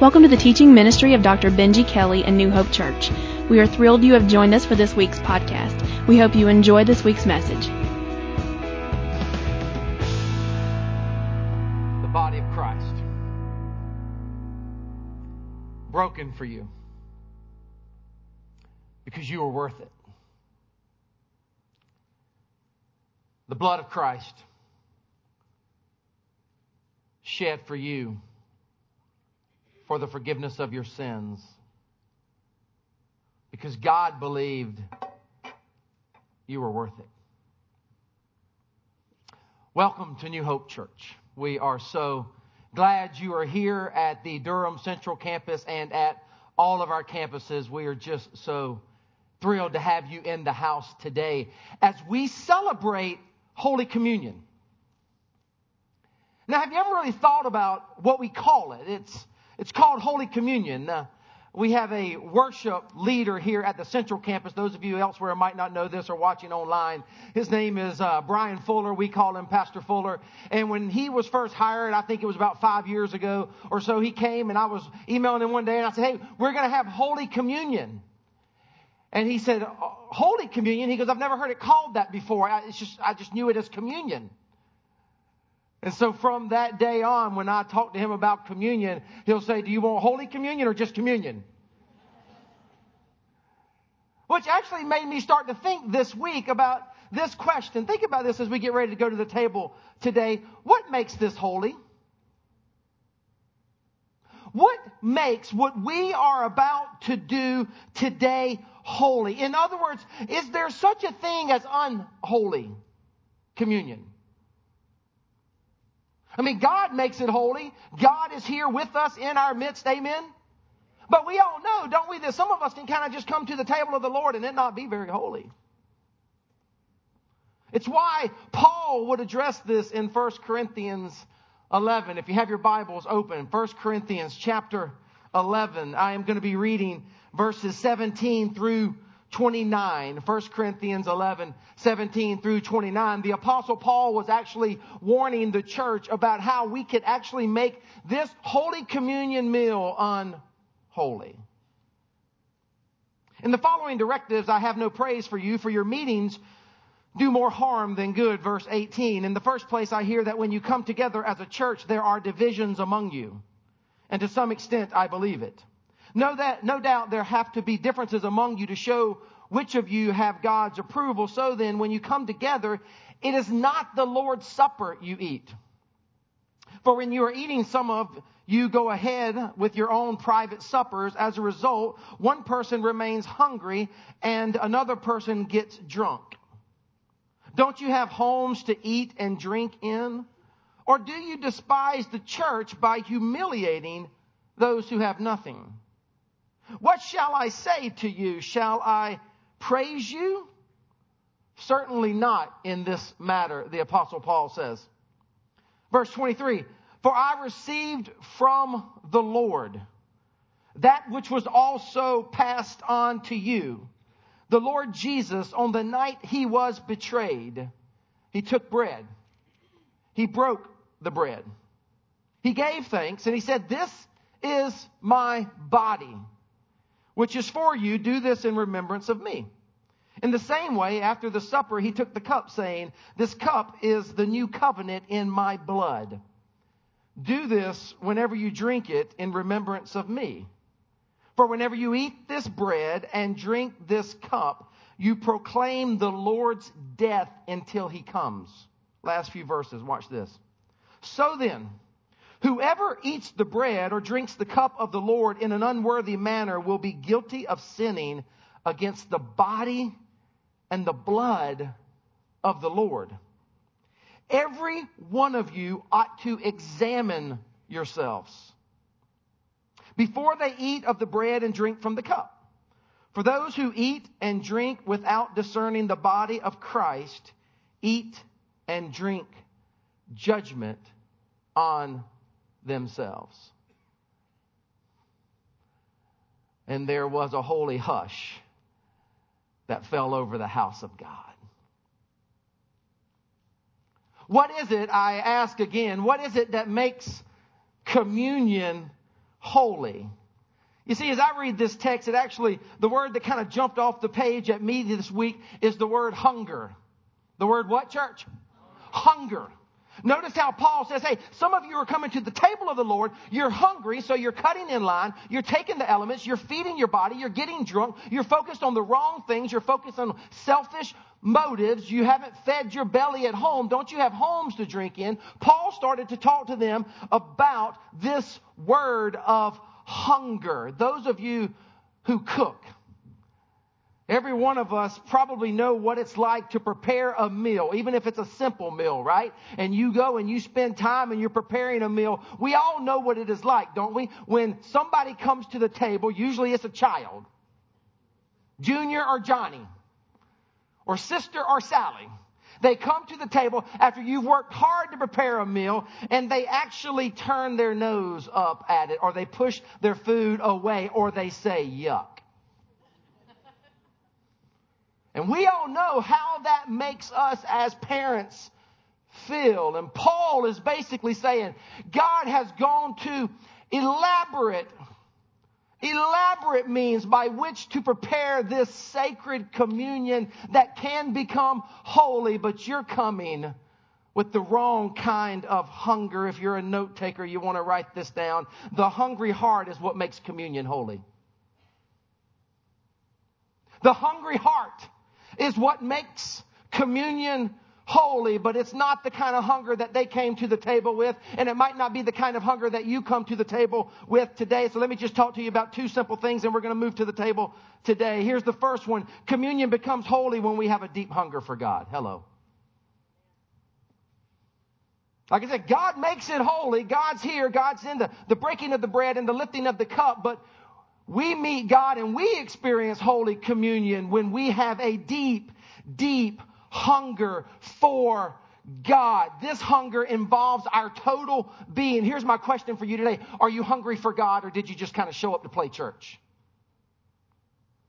Welcome to the teaching ministry of Dr. Benji Kelly and New Hope Church. We are thrilled you have joined us for this week's podcast. We hope you enjoy this week's message. The body of Christ. Broken for you. Because you were worth it. The blood of Christ shed for you for the forgiveness of your sins. Because God believed you were worth it. Welcome to New Hope Church. We are so glad you are here at the Durham Central Campus and at all of our campuses. We are just so thrilled to have you in the house today as we celebrate Holy Communion. Now, have you ever really thought about what we call it? It's it's called Holy Communion. Uh, we have a worship leader here at the Central Campus. Those of you elsewhere might not know this or watching online. His name is uh, Brian Fuller. We call him Pastor Fuller. And when he was first hired, I think it was about five years ago or so, he came and I was emailing him one day and I said, Hey, we're going to have Holy Communion. And he said, Holy Communion? He goes, I've never heard it called that before. I, it's just, I just knew it as communion. And so from that day on, when I talk to him about communion, he'll say, Do you want Holy Communion or just communion? Which actually made me start to think this week about this question. Think about this as we get ready to go to the table today. What makes this holy? What makes what we are about to do today holy? In other words, is there such a thing as unholy communion? I mean, God makes it holy. God is here with us in our midst. Amen. But we all know, don't we, that some of us can kind of just come to the table of the Lord and it not be very holy. It's why Paul would address this in 1 Corinthians 11. If you have your Bibles open, 1 Corinthians chapter 11, I am going to be reading verses 17 through 29, 1 Corinthians 11, 17 through 29, the apostle Paul was actually warning the church about how we could actually make this Holy Communion meal unholy. In the following directives, I have no praise for you, for your meetings do more harm than good. Verse 18. In the first place, I hear that when you come together as a church, there are divisions among you. And to some extent, I believe it. No, that, no doubt there have to be differences among you to show which of you have God's approval. So then, when you come together, it is not the Lord's Supper you eat. For when you are eating, some of you go ahead with your own private suppers. As a result, one person remains hungry and another person gets drunk. Don't you have homes to eat and drink in? Or do you despise the church by humiliating those who have nothing? What shall I say to you? Shall I praise you? Certainly not in this matter, the apostle Paul says. Verse 23, for I received from the Lord that which was also passed on to you. The Lord Jesus, on the night he was betrayed, he took bread. He broke the bread. He gave thanks and he said, this is my body which is for you. Do this in remembrance of me. In the same way, after the supper, he took the cup, saying, This cup is the new covenant in my blood. Do this whenever you drink it in remembrance of me. For whenever you eat this bread and drink this cup, you proclaim the Lord's death until he comes. Last few verses, watch this. So then, Whoever eats the bread or drinks the cup of the Lord in an unworthy manner will be guilty of sinning against the body and the blood of the Lord. Every one of you ought to examine yourselves before they eat of the bread and drink from the cup. For those who eat and drink without discerning the body of Christ eat and drink judgment on themselves. And there was a holy hush that fell over the house of God. What is it, I ask again, what is it that makes communion holy. You see, as I read this text, it actually, the word that kind of jumped off the page at me this week is the word hunger. The word what, church? Hunger. Notice how Paul says, hey, some of you are coming to the table of the Lord. You're hungry, so you're cutting in line. You're taking the elements. You're feeding your body. You're getting drunk. You're focused on the wrong things. You're focused on selfish motives. You haven't fed your belly at home. Don't you have homes to drink in? Paul started to talk to them about this word of hunger. Those of you who cook, Every one of us probably know what it's like to prepare a meal, even if it's a simple meal, right? And you go and you spend time and you're preparing a meal. We all know what it is like, don't we? When somebody comes to the table, usually it's a child, Junior or Johnny, or sister or Sally. They come to the table after you've worked hard to prepare a meal and they actually turn their nose up at it or they push their food away or they say yuck. And we all know how that makes us as parents feel. And Paul is basically saying God has gone to elaborate, elaborate means by which to prepare this sacred communion that can become holy, but you're coming with the wrong kind of hunger. If you're a note taker, you want to write this down. The hungry heart is what makes communion holy. The hungry heart is what makes communion holy, but it's not the kind of hunger that they came to the table with, and it might not be the kind of hunger that you come to the table with today. So let me just talk to you about two simple things, and we're going to move to the table today. Here's the first one. Communion becomes holy when we have a deep hunger for God. Hello. Like I said, God makes it holy. God's here. God's in the, the breaking of the bread and the lifting of the cup, but we meet God and we experience Holy Communion when we have a deep, deep hunger for God. This hunger involves our total being. Here's my question for you today. Are you hungry for God or did you just kind of show up to play church?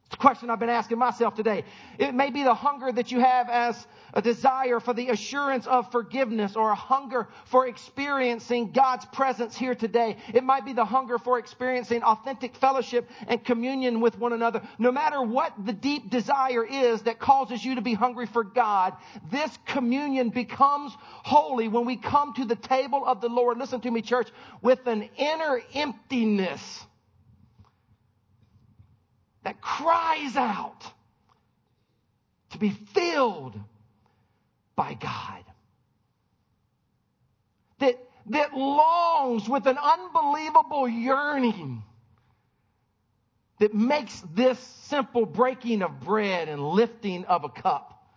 It's a question I've been asking myself today. It may be the hunger that you have as a desire for the assurance of forgiveness or a hunger for experiencing God's presence here today. It might be the hunger for experiencing authentic fellowship and communion with one another. No matter what the deep desire is that causes you to be hungry for God, this communion becomes holy when we come to the table of the Lord. Listen to me, church, with an inner emptiness that cries out to be filled by God. That, that longs with an unbelievable yearning that makes this simple breaking of bread and lifting of a cup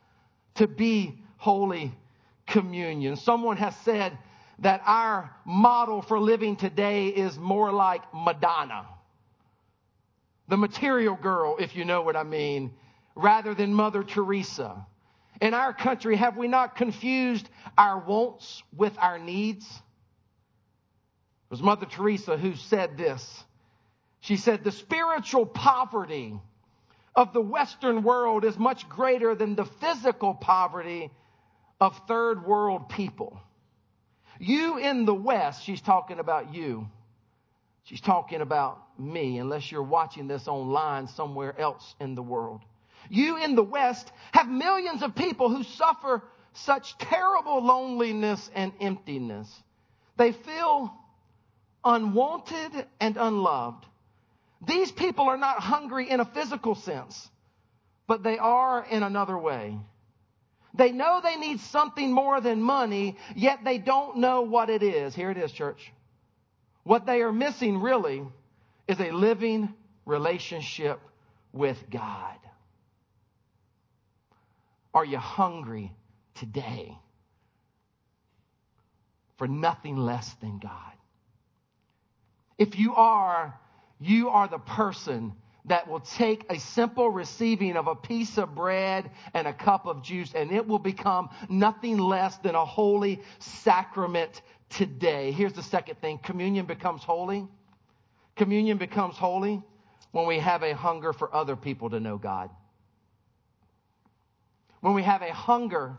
to be holy communion. Someone has said that our model for living today is more like Madonna the material girl, if you know what I mean, rather than Mother Teresa. In our country, have we not confused our wants with our needs? It was Mother Teresa who said this. She said, the spiritual poverty of the Western world is much greater than the physical poverty of third world people. You in the West, she's talking about you. She's talking about me, unless you're watching this online somewhere else in the world. You in the West have millions of people who suffer such terrible loneliness and emptiness. They feel unwanted and unloved. These people are not hungry in a physical sense, but they are in another way. They know they need something more than money, yet they don't know what it is. Here it is, church. What they are missing really is a living relationship with God. Are you hungry today for nothing less than God? If you are, you are the person that will take a simple receiving of a piece of bread and a cup of juice and it will become nothing less than a holy sacrament today. Here's the second thing. Communion becomes holy. Communion becomes holy when we have a hunger for other people to know God. When we have a hunger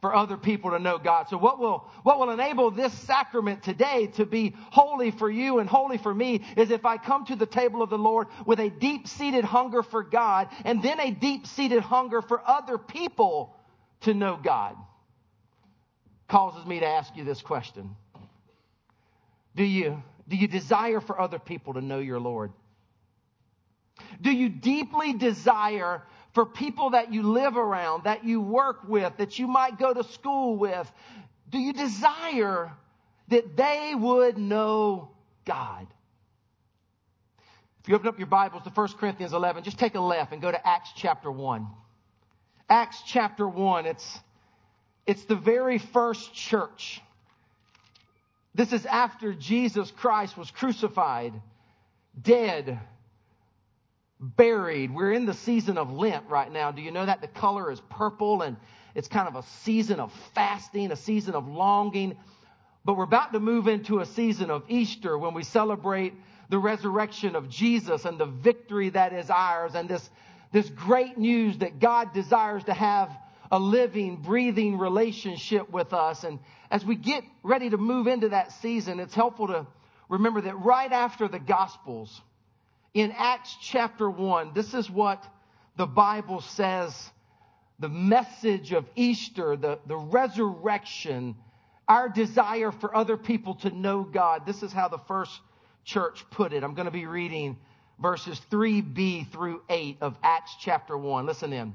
for other people to know God. So what will, what will enable this sacrament today to be holy for you and holy for me is if I come to the table of the Lord with a deep seated hunger for God and then a deep seated hunger for other people to know God. Causes me to ask you this question. Do you, do you desire for other people to know your Lord? Do you deeply desire for people that you live around, that you work with, that you might go to school with? Do you desire that they would know God? If you open up your Bibles to 1 Corinthians 11, just take a left and go to Acts chapter 1. Acts chapter 1, it's, it's the very first church. This is after Jesus Christ was crucified, dead, buried. We're in the season of Lent right now. Do you know that? The color is purple and it's kind of a season of fasting, a season of longing. But we're about to move into a season of Easter when we celebrate the resurrection of Jesus and the victory that is ours and this, this great news that God desires to have a living, breathing relationship with us. And as we get ready to move into that season, it's helpful to remember that right after the Gospels, in Acts chapter 1, this is what the Bible says the message of Easter, the, the resurrection, our desire for other people to know God. This is how the first church put it. I'm going to be reading verses 3b through 8 of Acts chapter 1. Listen in.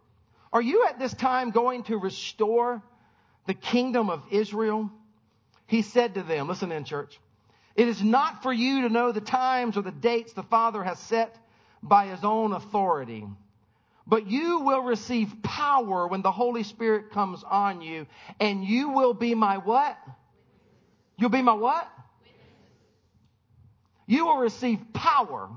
are you at this time going to restore the kingdom of Israel? he said to them, listen in church, it is not for you to know the times or the dates the Father has set by his own authority. But you will receive power when the Holy Spirit comes on you, and you will be my what? You'll be my what? You will receive power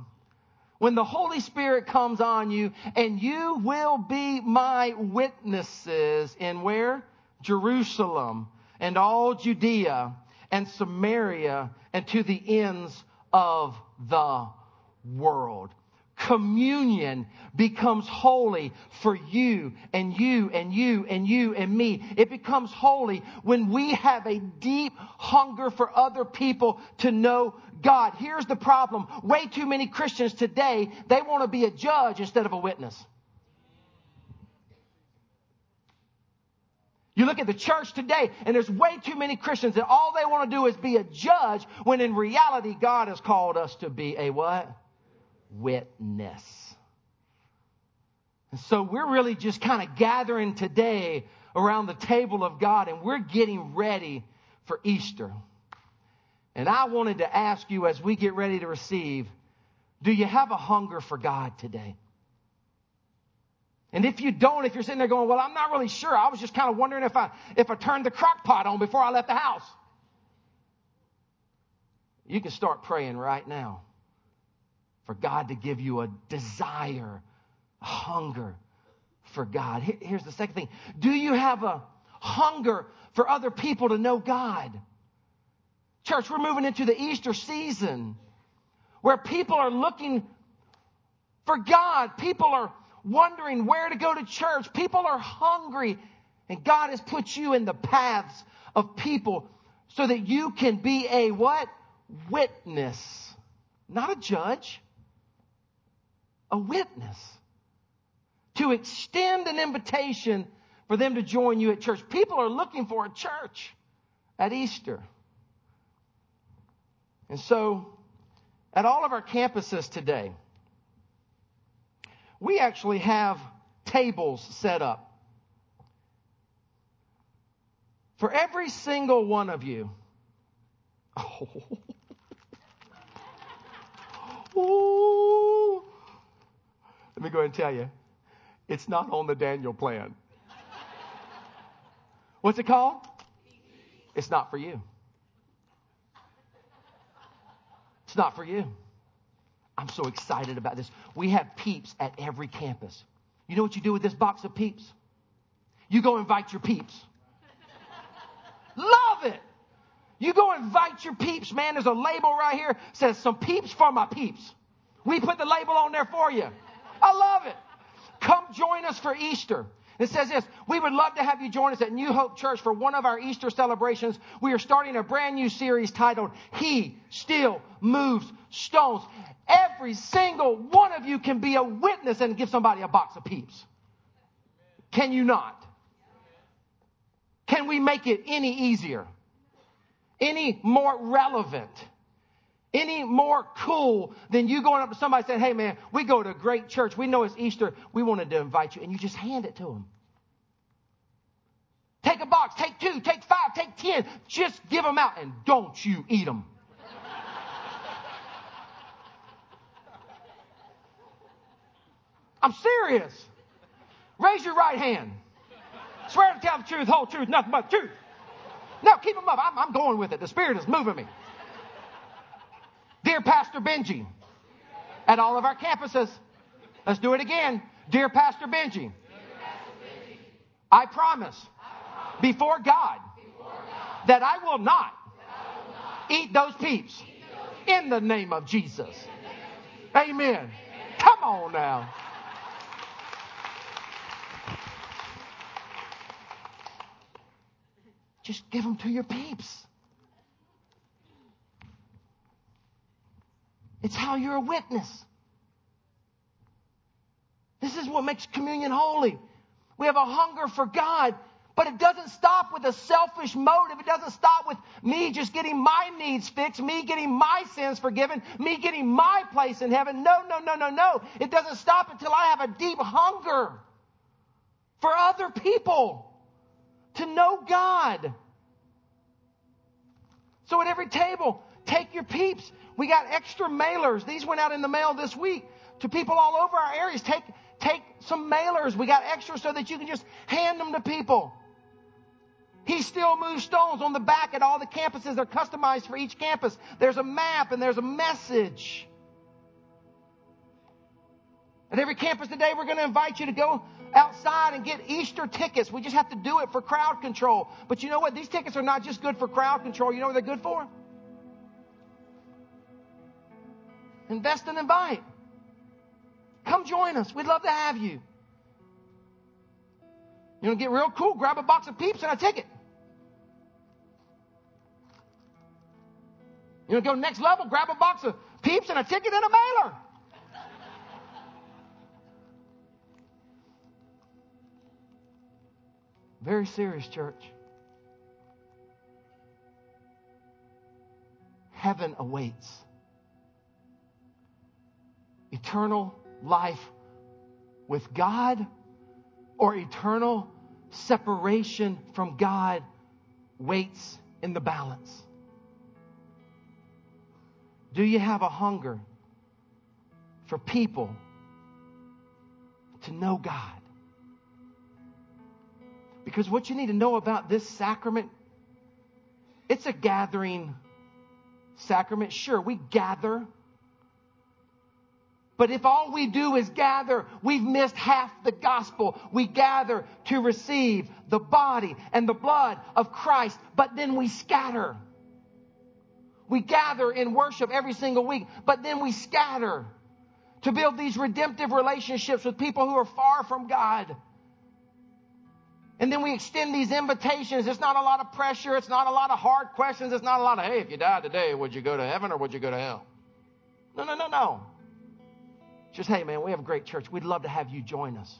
when the Holy Spirit comes on you, and you will be my witnesses in where? Jerusalem and all Judea and Samaria and to the ends of the world. Communion becomes holy for you and you and you and you and me. It becomes holy when we have a deep hunger for other people to know God. Here's the problem. Way too many Christians today, they want to be a judge instead of a witness. You look at the church today, and there's way too many Christians that all they want to do is be a judge, when in reality, God has called us to be a what? Witness. And so we're really just kind of gathering today around the table of God, and we're getting ready for Easter. And I wanted to ask you as we get ready to receive, do you have a hunger for God today? And if you don't, if you're sitting there going, well, I'm not really sure. I was just kind of wondering if I, if I turned the crock pot on before I left the house. You can start praying right now for God to give you a desire, a hunger for God. Here's the second thing. Do you have a hunger for other people to know God? Church, we're moving into the Easter season where people are looking for God. People are wondering where to go to church. People are hungry. And God has put you in the paths of people so that you can be a what? Witness. Not a judge. A witness. To extend an invitation for them to join you at church. People are looking for a church at Easter. And so, at all of our campuses today, we actually have tables set up. For every single one of you. Oh. Let me go ahead and tell you, it's not on the Daniel plan. What's it called? It's not for you. It's not for you. I'm so excited about this. We have peeps at every campus. You know what you do with this box of peeps? You go invite your peeps. Love it. You go invite your peeps, man. There's a label right here says some peeps for my peeps. We put the label on there for you. I love it. Come join us for Easter. It says this, we would love to have you join us at New Hope Church for one of our Easter celebrations. We are starting a brand new series titled He Still Moves Stones. Every single one of you can be a witness and give somebody a box of peeps. Can you not? Can we make it any easier? Any more relevant? Any more cool than you going up to somebody saying, Hey man, we go to a great church. We know it's Easter. We wanted to invite you. And you just hand it to them. Take a box, take two, take five, take ten. Just give them out and don't you eat them. I'm serious. Raise your right hand. Swear to tell the truth, whole truth, nothing but truth. No, keep them up. I'm, I'm going with it. The Spirit is moving me. Dear Pastor Benji, at all of our campuses, let's do it again. Dear Pastor Benji, I promise before God that I will not eat those peeps in the name of Jesus. Amen. Come on now. Just give them to your peeps. It's how you're a witness. This is what makes communion holy. We have a hunger for God, but it doesn't stop with a selfish motive. It doesn't stop with me just getting my needs fixed, me getting my sins forgiven, me getting my place in heaven. No, no, no, no, no. It doesn't stop until I have a deep hunger for other people to know God. So at every table, take your peeps. We got extra mailers. These went out in the mail this week to people all over our areas. Take, take some mailers. We got extra so that you can just hand them to people. He still moves stones on the back at all the campuses. They're customized for each campus. There's a map and there's a message. At every campus today, we're going to invite you to go outside and get Easter tickets. We just have to do it for crowd control. But you know what? These tickets are not just good for crowd control. You know what they're good for? Invest and invite. Come join us. We'd love to have you. You know, get real cool. Grab a box of peeps and a ticket. You know, go next level. Grab a box of peeps and a ticket and a mailer. Very serious, church. Heaven awaits. Eternal life with God or eternal separation from God waits in the balance. Do you have a hunger for people to know God? Because what you need to know about this sacrament, it's a gathering sacrament. Sure, we gather. But if all we do is gather, we've missed half the gospel. We gather to receive the body and the blood of Christ, but then we scatter. We gather in worship every single week, but then we scatter to build these redemptive relationships with people who are far from God. And then we extend these invitations. It's not a lot of pressure. It's not a lot of hard questions. It's not a lot of, hey, if you died today, would you go to heaven or would you go to hell? No, no, no, no. Just, hey, man, we have a great church. We'd love to have you join us.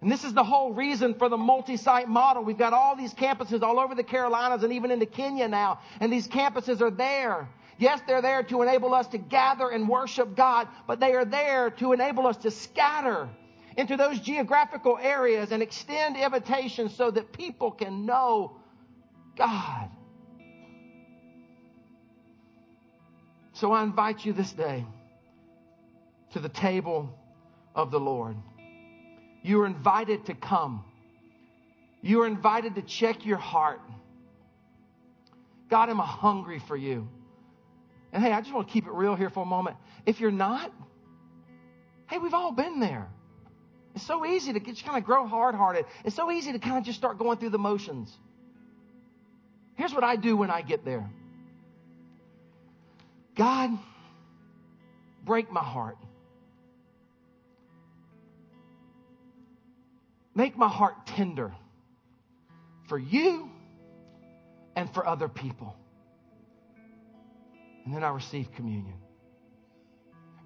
And this is the whole reason for the multi-site model. We've got all these campuses all over the Carolinas and even into Kenya now. And these campuses are there. Yes, they're there to enable us to gather and worship God, but they are there to enable us to scatter into those geographical areas and extend invitations so that people can know God. So I invite you this day to the table of the Lord. You are invited to come You are invited to check your heart. God, am hungry for you? And hey, I just want to keep it real here for a moment. If you're not, hey, we've all been there. It's so easy to just kind of grow hard hearted. It's so easy to kind of just start going through the motions. Here's what I do when I get there God, break my heart. Make my heart tender for you and for other people. And then I receive communion.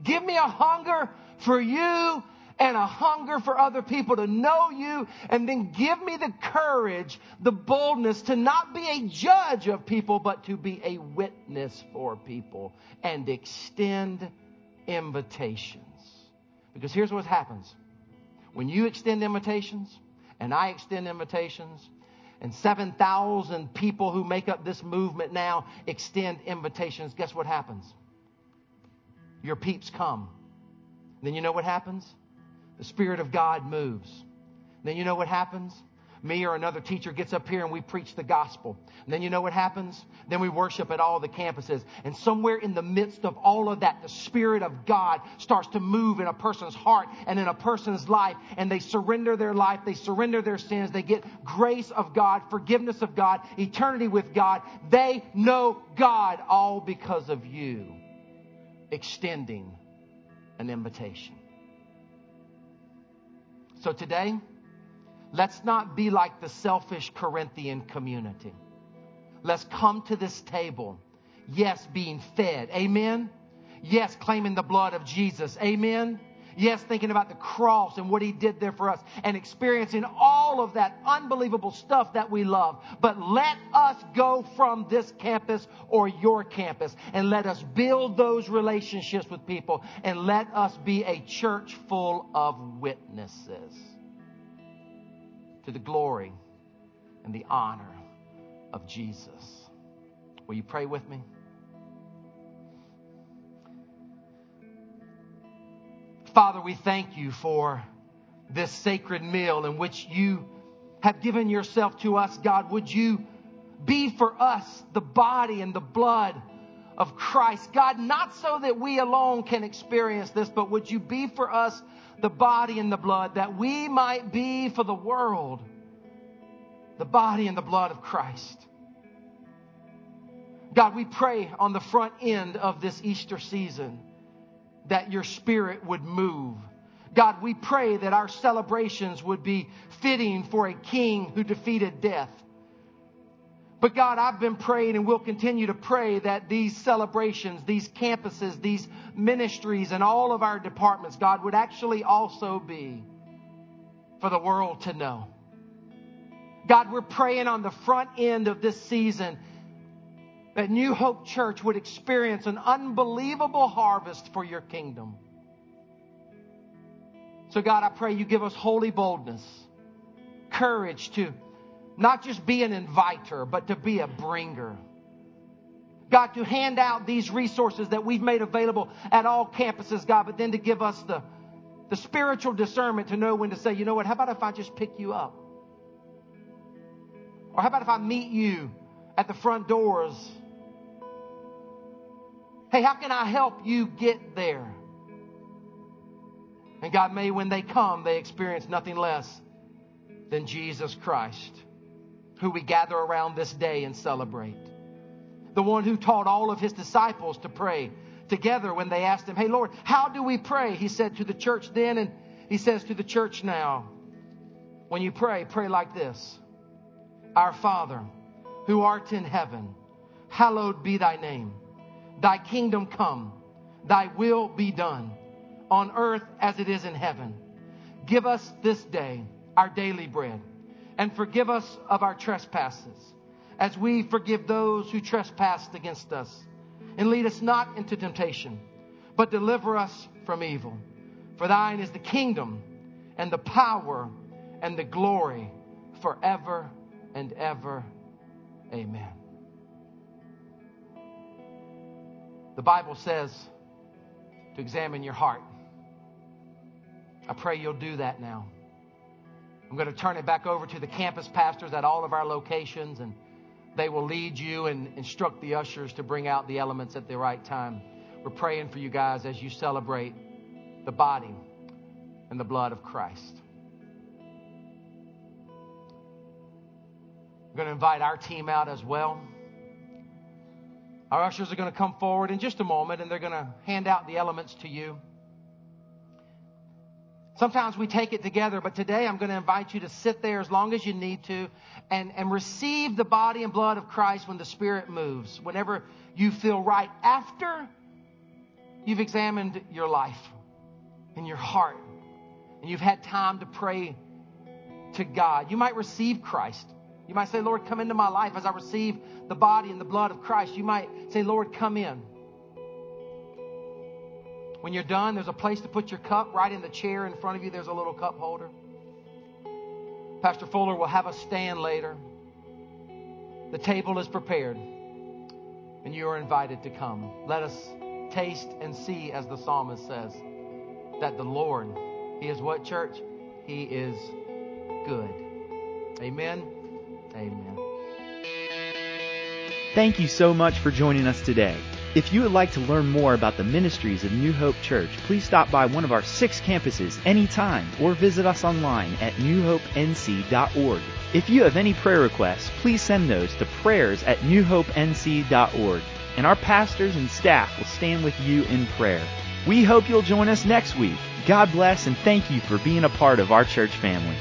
Give me a hunger for you and a hunger for other people to know you, and then give me the courage, the boldness to not be a judge of people, but to be a witness for people and extend invitations. Because here's what happens when you extend invitations, and I extend invitations, and 7,000 people who make up this movement now extend invitations, guess what happens? Your peeps come. Then you know what happens? The Spirit of God moves. Then you know what happens? Me or another teacher gets up here and we preach the gospel. And then you know what happens? Then we worship at all the campuses. And somewhere in the midst of all of that, the Spirit of God starts to move in a person's heart and in a person's life. And they surrender their life. They surrender their sins. They get grace of God, forgiveness of God, eternity with God. They know God all because of you extending an invitation. So today, let's not be like the selfish Corinthian community. Let's come to this table. Yes, being fed. Amen. Yes, claiming the blood of Jesus. Amen. Yes, thinking about the cross and what he did there for us and experiencing all of that unbelievable stuff that we love. But let us go from this campus or your campus and let us build those relationships with people and let us be a church full of witnesses to the glory and the honor of Jesus. Will you pray with me? Father, we thank you for this sacred meal in which you have given yourself to us, God. Would you be for us the body and the blood of Christ? God, not so that we alone can experience this, but would you be for us the body and the blood that we might be for the world the body and the blood of Christ? God, we pray on the front end of this Easter season that your spirit would move. God, we pray that our celebrations would be fitting for a king who defeated death. But God, I've been praying and will continue to pray that these celebrations, these campuses, these ministries, and all of our departments, God, would actually also be for the world to know. God, we're praying on the front end of this season that New Hope Church would experience an unbelievable harvest for your kingdom. So, God, I pray you give us holy boldness, courage to not just be an inviter, but to be a bringer. God, to hand out these resources that we've made available at all campuses, God, but then to give us the, the spiritual discernment to know when to say, you know what, how about if I just pick you up? Or how about if I meet you at the front doors Hey, how can I help you get there? And God, may when they come, they experience nothing less than Jesus Christ, who we gather around this day and celebrate. The one who taught all of his disciples to pray together when they asked him, Hey, Lord, how do we pray? He said to the church then, and he says to the church now, when you pray, pray like this Our Father, who art in heaven, hallowed be thy name. Thy kingdom come, thy will be done on earth as it is in heaven. Give us this day our daily bread and forgive us of our trespasses as we forgive those who trespass against us. And lead us not into temptation, but deliver us from evil. For thine is the kingdom and the power and the glory forever and ever. Amen. The Bible says to examine your heart. I pray you'll do that now. I'm going to turn it back over to the campus pastors at all of our locations, and they will lead you and instruct the ushers to bring out the elements at the right time. We're praying for you guys as you celebrate the body and the blood of Christ. I'm going to invite our team out as well. Our ushers are going to come forward in just a moment and they're going to hand out the elements to you. Sometimes we take it together, but today I'm going to invite you to sit there as long as you need to and, and receive the body and blood of Christ when the Spirit moves, whenever you feel right after you've examined your life and your heart and you've had time to pray to God. You might receive Christ. You might say, Lord, come into my life as I receive the body and the blood of Christ. You might say, Lord, come in. When you're done, there's a place to put your cup right in the chair in front of you. There's a little cup holder. Pastor Fuller will have a stand later. The table is prepared, and you are invited to come. Let us taste and see, as the psalmist says, that the Lord, He is what, church? He is good. Amen. Amen. Thank you so much for joining us today. If you would like to learn more about the ministries of New Hope Church, please stop by one of our six campuses anytime or visit us online at newhopenc.org. If you have any prayer requests, please send those to prayers at newhopenc.org, and our pastors and staff will stand with you in prayer. We hope you'll join us next week. God bless and thank you for being a part of our church family.